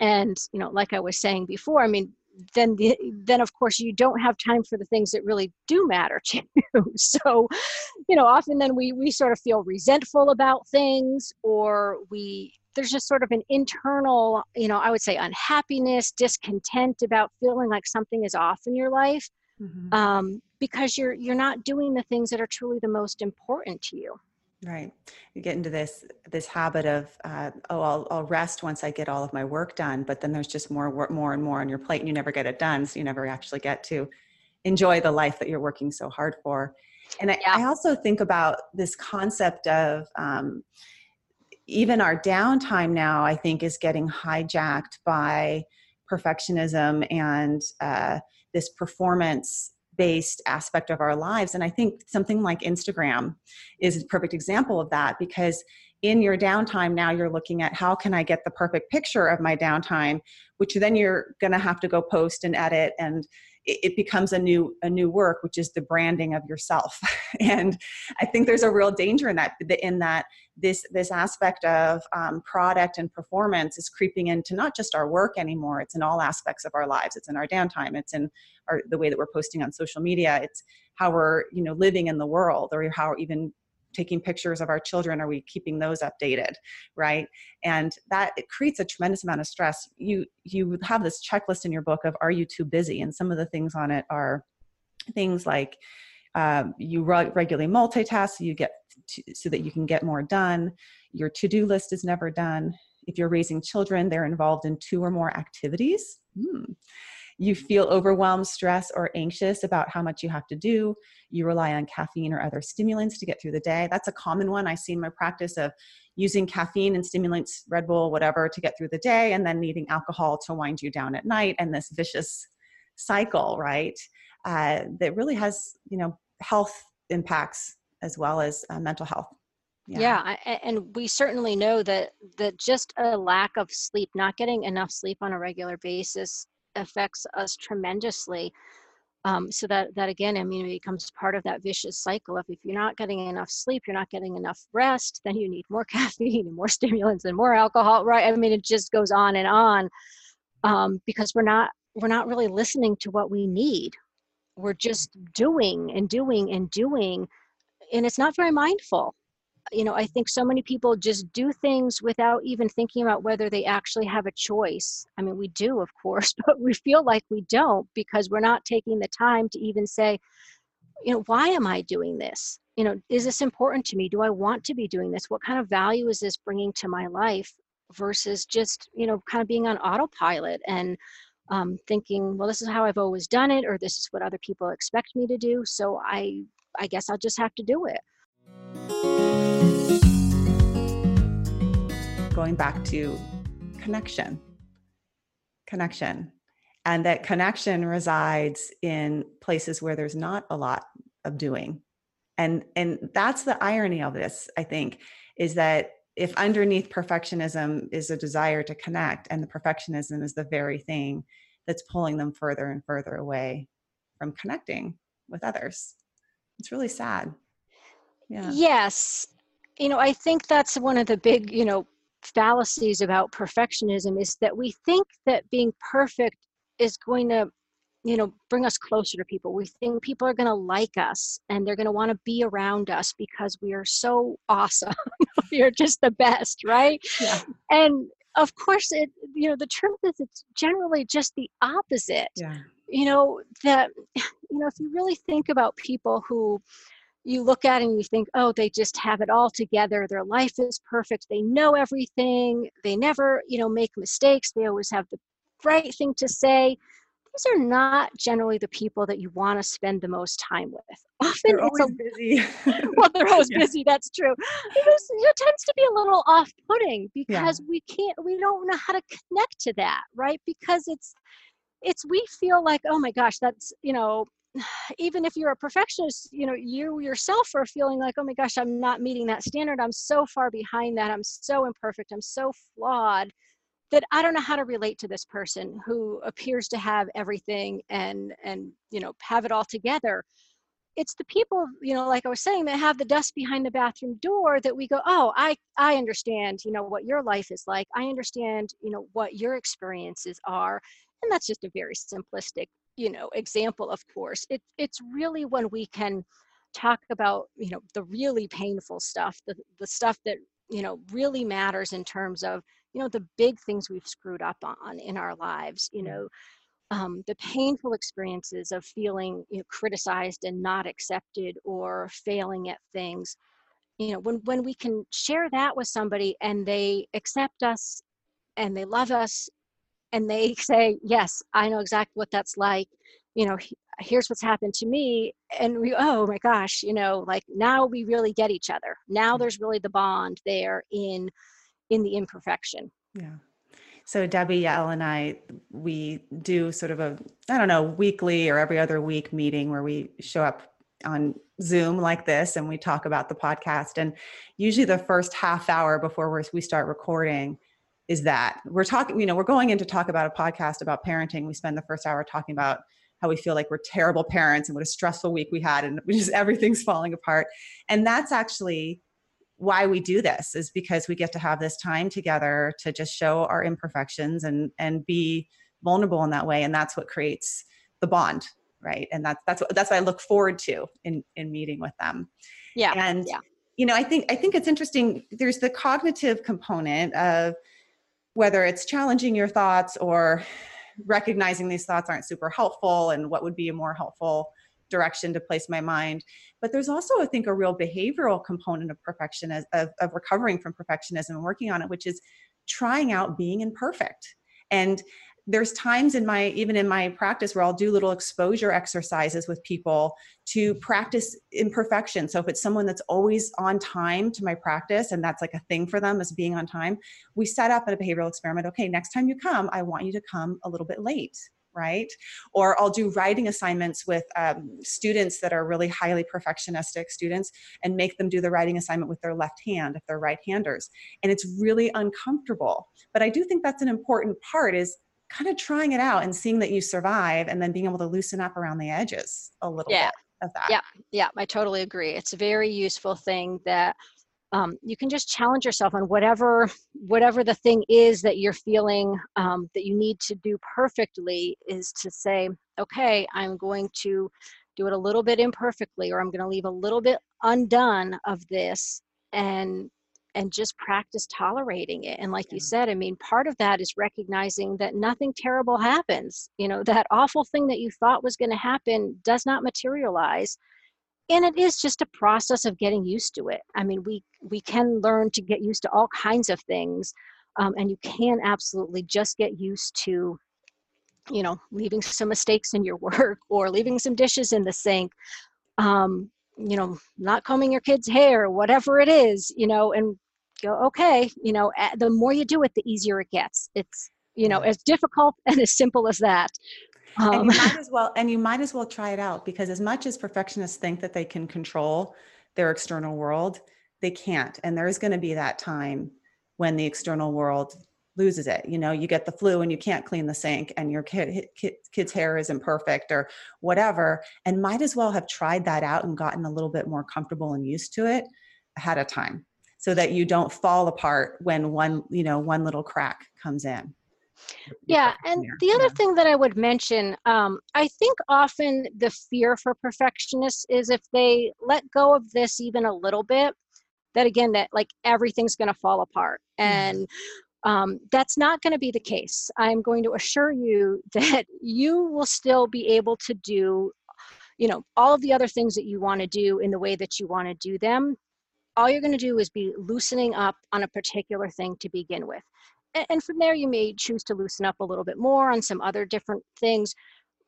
and, you know, like I was saying before, I mean, then the, then of course you don't have time for the things that really do matter to you so you know often then we we sort of feel resentful about things or we there's just sort of an internal you know i would say unhappiness discontent about feeling like something is off in your life mm-hmm. um, because you're you're not doing the things that are truly the most important to you Right. You get into this this habit of uh, oh I'll I'll rest once I get all of my work done, but then there's just more work, more and more on your plate, and you never get it done, so you never actually get to enjoy the life that you're working so hard for. And I, yeah. I also think about this concept of um, even our downtime now. I think is getting hijacked by perfectionism and uh, this performance based aspect of our lives. And I think something like Instagram is a perfect example of that because in your downtime now you're looking at how can I get the perfect picture of my downtime, which then you're going to have to go post and edit and it, becomes a new a new work which is the branding of yourself and i think there's a real danger in that in that this this aspect of um, product and performance is creeping into not just our work anymore it's in all aspects of our lives. It's in our downtime it's in our the way that we're posting on social media it's how we're you know living in the world or how even taking pictures of our children are we keeping those updated right? And that it creates a tremendous amount of stress. You you have this checklist in your book of are you too busy? And some of the things on it are things like um, you regularly multitask so you get to, so that you can get more done your to-do list is never done if you're raising children they're involved in two or more activities hmm you feel overwhelmed, stressed, or anxious about how much you have to do. You rely on caffeine or other stimulants to get through the day. That's a common one I see in my practice of using caffeine and stimulants, Red Bull, whatever, to get through the day, and then needing alcohol to wind you down at night, and this vicious cycle, right? Uh, that really has, you know, health impacts as well as uh, mental health. Yeah. yeah. and we certainly know that that just a lack of sleep, not getting enough sleep on a regular basis, affects us tremendously. Um, so that that again, I mean, it becomes part of that vicious cycle of if you're not getting enough sleep, you're not getting enough rest, then you need more caffeine and more stimulants and more alcohol, right? I mean, it just goes on and on um, because we're not we're not really listening to what we need. We're just doing and doing and doing, and it's not very mindful. You know i think so many people just do things without even thinking about whether they actually have a choice. I mean we do of course but we feel like we don't because we're not taking the time to even say you know why am i doing this? You know is this important to me? Do i want to be doing this? What kind of value is this bringing to my life? versus just you know kind of being on autopilot and um, thinking well this is how i've always done it or this is what other people expect me to do. So i i guess i'll just have to do it going back to connection. Connection. And that connection resides in places where there's not a lot of doing. And and that's the irony of this, I think, is that if underneath perfectionism is a desire to connect and the perfectionism is the very thing that's pulling them further and further away from connecting with others. It's really sad. Yeah. Yes. You know, I think that's one of the big, you know, fallacies about perfectionism is that we think that being perfect is going to you know bring us closer to people we think people are going to like us and they're going to want to be around us because we are so awesome we are just the best right yeah. and of course it you know the truth is it's generally just the opposite yeah. You know that you know if you really think about people who you look at and you think oh they just have it all together their life is perfect they know everything they never you know make mistakes they always have the right thing to say these are not generally the people that you want to spend the most time with. Often they're it's always a, busy. well, they're always yeah. busy. That's true. It, it, tends to be a little off-putting because yeah. we can't, we don't know how to connect to that, right? Because it's, it's we feel like, oh my gosh, that's you know, even if you're a perfectionist, you know, you yourself are feeling like, oh my gosh, I'm not meeting that standard. I'm so far behind that. I'm so imperfect. I'm so flawed that I don't know how to relate to this person who appears to have everything and and you know have it all together. It's the people, you know, like I was saying, that have the dust behind the bathroom door that we go, oh, I I understand, you know, what your life is like. I understand, you know, what your experiences are, and that's just a very simplistic, you know, example. Of course, it it's really when we can talk about, you know, the really painful stuff, the the stuff that you know really matters in terms of you know the big things we've screwed up on in our lives you know um, the painful experiences of feeling you know, criticized and not accepted or failing at things you know when when we can share that with somebody and they accept us and they love us and they say yes i know exactly what that's like you know here's what's happened to me and we oh my gosh you know like now we really get each other now there's really the bond there in in the imperfection. Yeah. So Debbie, Yael, and I, we do sort of a, I don't know, weekly or every other week meeting where we show up on Zoom like this and we talk about the podcast. And usually the first half hour before we start recording is that we're talking, you know, we're going in to talk about a podcast about parenting. We spend the first hour talking about how we feel like we're terrible parents and what a stressful week we had and we just everything's falling apart. And that's actually why we do this is because we get to have this time together to just show our imperfections and and be vulnerable in that way and that's what creates the bond right and that's that's what that's what i look forward to in in meeting with them yeah and yeah. you know i think i think it's interesting there's the cognitive component of whether it's challenging your thoughts or recognizing these thoughts aren't super helpful and what would be a more helpful direction to place my mind. But there's also, I think, a real behavioral component of perfection, of, of recovering from perfectionism and working on it, which is trying out being imperfect. And there's times in my even in my practice where I'll do little exposure exercises with people to practice imperfection. So if it's someone that's always on time to my practice and that's like a thing for them as being on time, we set up a behavioral experiment. Okay, next time you come, I want you to come a little bit late right? Or I'll do writing assignments with um, students that are really highly perfectionistic students and make them do the writing assignment with their left hand if they're right handers. And it's really uncomfortable. But I do think that's an important part is kind of trying it out and seeing that you survive and then being able to loosen up around the edges a little yeah. bit of that. Yeah, yeah, I totally agree. It's a very useful thing that um, you can just challenge yourself on whatever whatever the thing is that you're feeling um, that you need to do perfectly is to say okay i'm going to do it a little bit imperfectly or i'm going to leave a little bit undone of this and and just practice tolerating it and like you said i mean part of that is recognizing that nothing terrible happens you know that awful thing that you thought was going to happen does not materialize and it is just a process of getting used to it. I mean we we can learn to get used to all kinds of things um, and you can absolutely just get used to you know leaving some mistakes in your work or leaving some dishes in the sink um, you know not combing your kids hair whatever it is you know and go okay you know the more you do it the easier it gets. It's you know as difficult and as simple as that. Um, and you might as well and you might as well try it out because as much as perfectionists think that they can control their external world they can't and there's going to be that time when the external world loses it you know you get the flu and you can't clean the sink and your kid, kid, kid's hair isn't perfect or whatever and might as well have tried that out and gotten a little bit more comfortable and used to it ahead of time so that you don't fall apart when one you know one little crack comes in. Yeah and the other thing that i would mention um, i think often the fear for perfectionists is if they let go of this even a little bit that again that like everything's going to fall apart and um, that's not going to be the case. I'm going to assure you that you will still be able to do you know all of the other things that you want to do in the way that you want to do them. All you're going to do is be loosening up on a particular thing to begin with. And from there you may choose to loosen up a little bit more on some other different things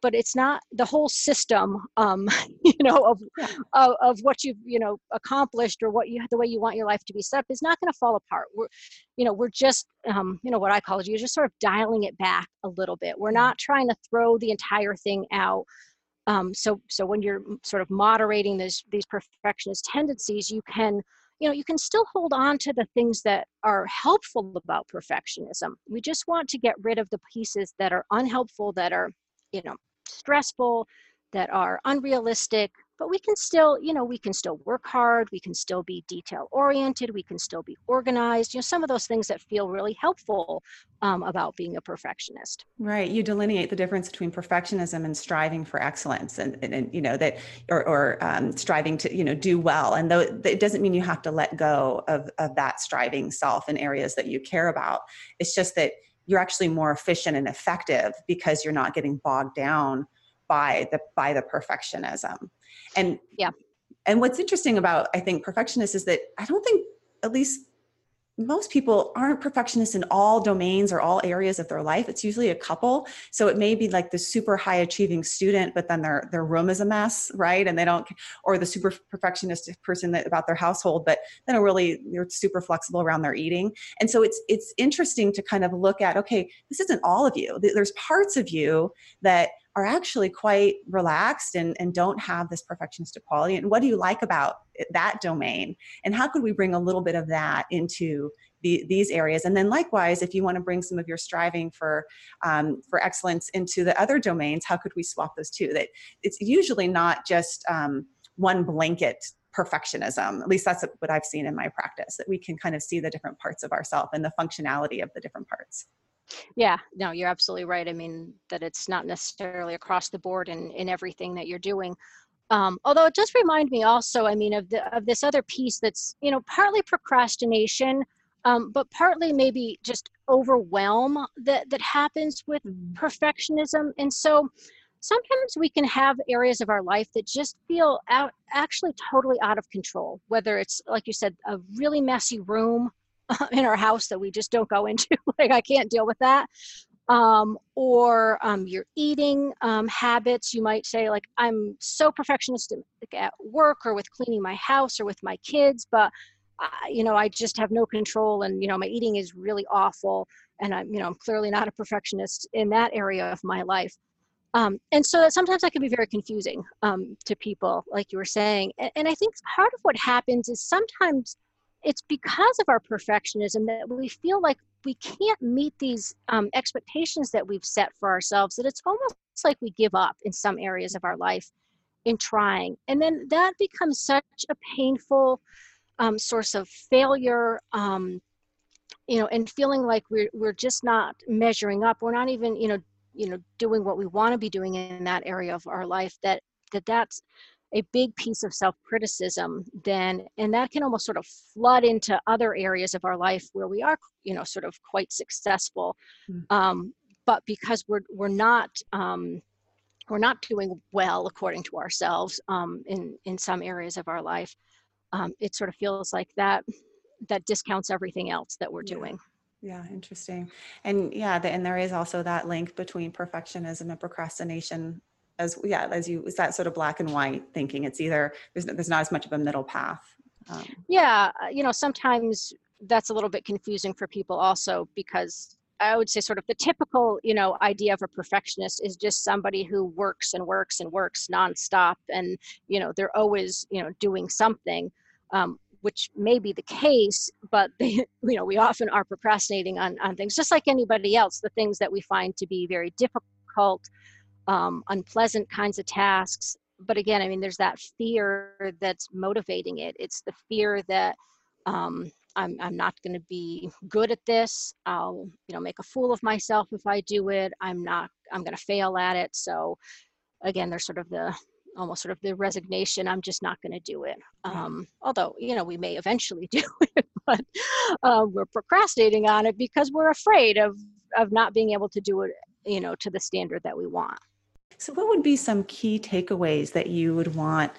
but it's not the whole system um, you know of, yeah. of, of what you've you know accomplished or what you the way you want your life to be set up is not going to fall apart. We're you know we're just um, you know what i call it you're just sort of dialing it back a little bit. We're not trying to throw the entire thing out um, so so when you're sort of moderating these these perfectionist tendencies you can you know you can still hold on to the things that are helpful about perfectionism. We just want to get rid of the pieces that are unhelpful that are you know stressful, that are unrealistic, but we can still, you know, we can still work hard, we can still be detail oriented, we can still be organized, you know, some of those things that feel really helpful um, about being a perfectionist. Right. You delineate the difference between perfectionism and striving for excellence and, and, and you know, that, or, or um, striving to, you know, do well. And though it doesn't mean you have to let go of, of that striving self in areas that you care about. It's just that you're actually more efficient and effective because you're not getting bogged down by the by the perfectionism. And yeah. and what's interesting about i think perfectionists is that i don't think at least most people aren't perfectionists in all domains or all areas of their life. It's usually a couple. So it may be like the super high achieving student but then their their room is a mess right? And they don't or the super perfectionist person that about their household but then really they're super flexible around their eating. And so it's it's interesting to kind of look at okay this isn't all of you. There's parts of you that are actually quite relaxed and, and don't have this perfectionistic quality. And what do you like about that domain? And how could we bring a little bit of that into the, these areas? And then likewise, if you want to bring some of your striving for um, for excellence into the other domains, how could we swap those two? That it's usually not just um, one blanket perfectionism. At least that's what I've seen in my practice. That we can kind of see the different parts of ourselves and the functionality of the different parts. Yeah, no, you're absolutely right. I mean, that it's not necessarily across the board in, in everything that you're doing. Um, although it does remind me also, I mean, of the of this other piece that's, you know, partly procrastination, um, but partly maybe just overwhelm that that happens with mm-hmm. perfectionism. And so sometimes we can have areas of our life that just feel out actually totally out of control, whether it's like you said, a really messy room in our house that we just don't go into. like I can't deal with that. Um, or um, your eating um, habits. You might say like I'm so perfectionistic at work or with cleaning my house or with my kids, but I, you know I just have no control, and you know my eating is really awful, and I'm you know I'm clearly not a perfectionist in that area of my life. Um, and so that sometimes that can be very confusing um, to people, like you were saying. And, and, I think part of what happens is sometimes it's because of our perfectionism that we feel like we can't meet these um, expectations that we've set for ourselves that it's almost like we give up in some areas of our life in trying. And then that becomes such a painful um, source of failure um, you know and feeling like we're, we're just not measuring up. We're not even you know you know doing what we want to be doing in that area of our life that that that's a big piece of self criticism, then, and that can almost sort of flood into other areas of our life where we are, you know, sort of quite successful. Mm-hmm. Um, but because we're, we're not, um, we're not doing well according to ourselves um, in, in some areas of our life, um, it sort of feels like that, that discounts everything else that we're yeah. doing. Yeah, interesting. And yeah, the, and there is also that link between perfectionism and procrastination as yeah as you is that sort of black and white thinking it's either there's there's not as much of a middle path um, yeah uh, you know sometimes that's a little bit confusing for people also because I would say sort of the typical, you know, idea of a perfectionist is just somebody who works and works and works nonstop, and you know they're always, you know, doing something, um, which may be the case, but they, you know, we often are procrastinating on on things, just like anybody else. The things that we find to be very difficult, um, unpleasant kinds of tasks. But again, I mean, there's that fear that's motivating it. It's the fear that um, I'm, I'm not going to be good at this. I'll, you know, make a fool of myself if I do it. I'm not, I'm going to fail at it. So again, there's sort of the, almost sort of the resignation. I'm just not going to do it. Um, although, you know, we may eventually do it, but uh, we're procrastinating on it because we're afraid of, of not being able to do it, you know, to the standard that we want. So what would be some key takeaways that you would want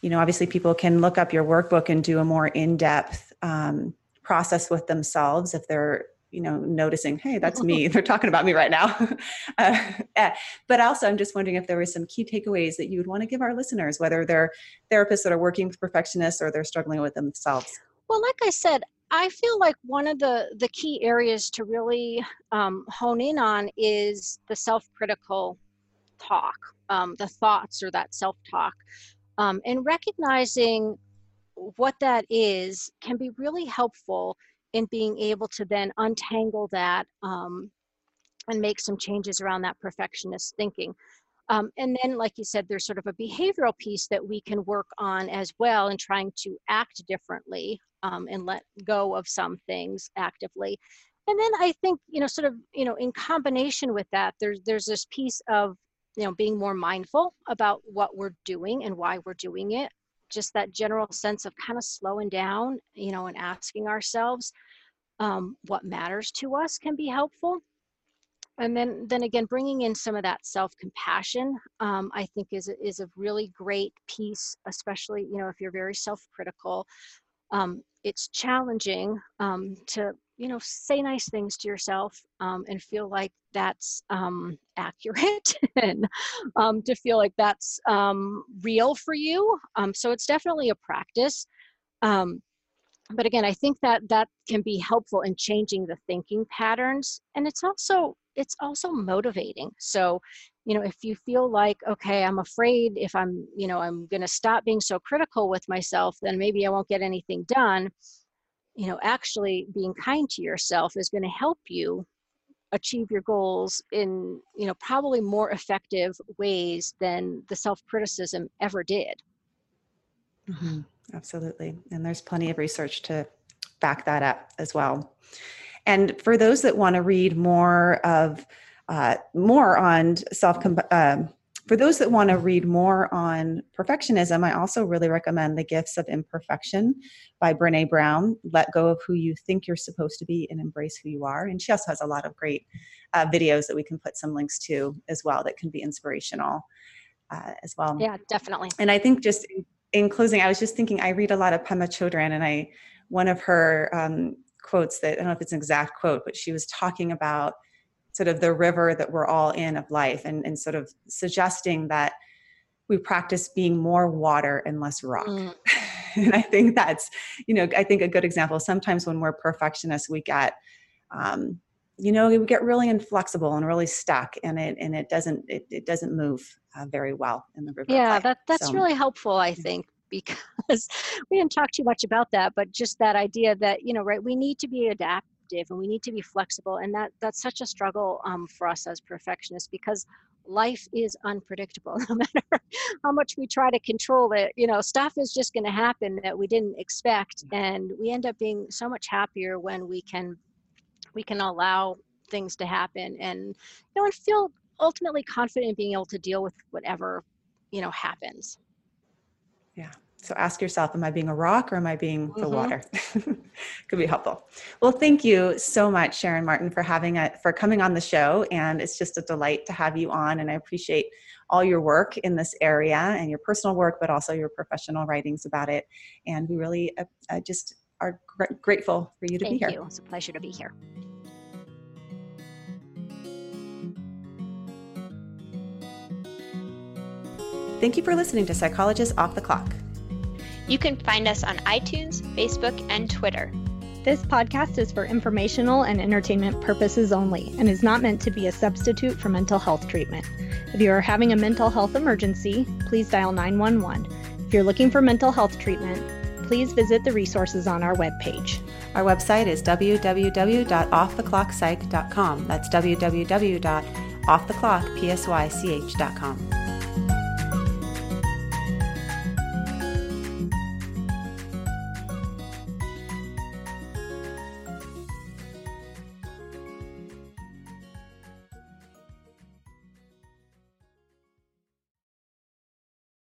you know obviously people can look up your workbook and do a more in-depth um, process with themselves if they're you know noticing hey that's me. They're talking about me right now. Uh, eh, but also i'm just wondering if there were some key takeaways that you would want to give our listeners whether they're therapists that are working with perfectionists or they're struggling with themselves. Well like i said i feel like one of the the key areas to really um, hone in on is the self-critical talk um, the thoughts or that self-talk um, and recognizing what that is can be really helpful in being able to then untangle that um, and make some changes around that perfectionist thinking. Um, and then, like you said, there's sort of a behavioral piece that we can work on as well in trying to act differently um, and let go of some things actively. And then I think, you know, sort of, you know, in combination with that, there's there's this piece of, you know, being more mindful about what we're doing and why we're doing it just that general sense of kind of slowing down, you know, and asking ourselves um, what matters to us can be helpful. And then, then again, bringing in some of that self-compassion, um, I think is is a really great piece, especially you know if you're very self-critical. Um, it's challenging um, to you know say nice things to yourself um, and feel like that's um, accurate and um, to feel like that's um, real for you um, so it's definitely a practice um, but again i think that that can be helpful in changing the thinking patterns and it's also it's also motivating so you know if you feel like okay i'm afraid if i'm you know i'm going to stop being so critical with myself then maybe i won't get anything done you know actually being kind to yourself is going to help you achieve your goals in you know probably more effective ways than the self-criticism ever did. Mm-hmm. absolutely. And there's plenty of research to back that up as well. And for those that want to read more of uh, more on self um, for those that want to read more on perfectionism, I also really recommend The Gifts of Imperfection by Brene Brown. Let go of who you think you're supposed to be and embrace who you are. And she also has a lot of great uh, videos that we can put some links to as well that can be inspirational uh, as well. Yeah, definitely. And I think just in, in, closing, I was just thinking I read a lot of Pema Chodron, and I one of her um, quotes that I don't know if it's an exact quote, but she was talking about sort of the river that we're all in of life and, and sort of suggesting that we practice being more water and less rock. Mm. and I think that's, you know, I think a good example. Sometimes when we're perfectionists, we get, um, you know, we get really inflexible and really stuck, and it and it doesn't it, it doesn't move uh, very well in the river. Yeah, that that's so, really helpful, I think, because we didn't talk too much about that, but just that idea that you know, right, we need to be adapt adaptive and we need to be flexible and that that's such a struggle um, for us as perfectionists because life is unpredictable no matter how much we try to control it you know stuff is just going to happen that we didn't expect and we end up being so much happier when we can we can allow things to happen and you know and feel ultimately confident in being able to deal with whatever you know happens so ask yourself, am I being a rock or am I being the mm-hmm. water? Could be helpful. Well, thank you so much, Sharon Martin, for having a, for coming on the show. And it's just a delight to have you on. And I appreciate all your work in this area and your personal work, but also your professional writings about it. And we really uh, uh, just are gr- grateful for you to thank be here. Thank you. It's a pleasure to be here. Thank you for listening to Psychologists Off the Clock. You can find us on iTunes, Facebook, and Twitter. This podcast is for informational and entertainment purposes only and is not meant to be a substitute for mental health treatment. If you are having a mental health emergency, please dial 911. If you're looking for mental health treatment, please visit the resources on our webpage. Our website is www.offtheclockpsych.com. That's www.offtheclockpsych.com.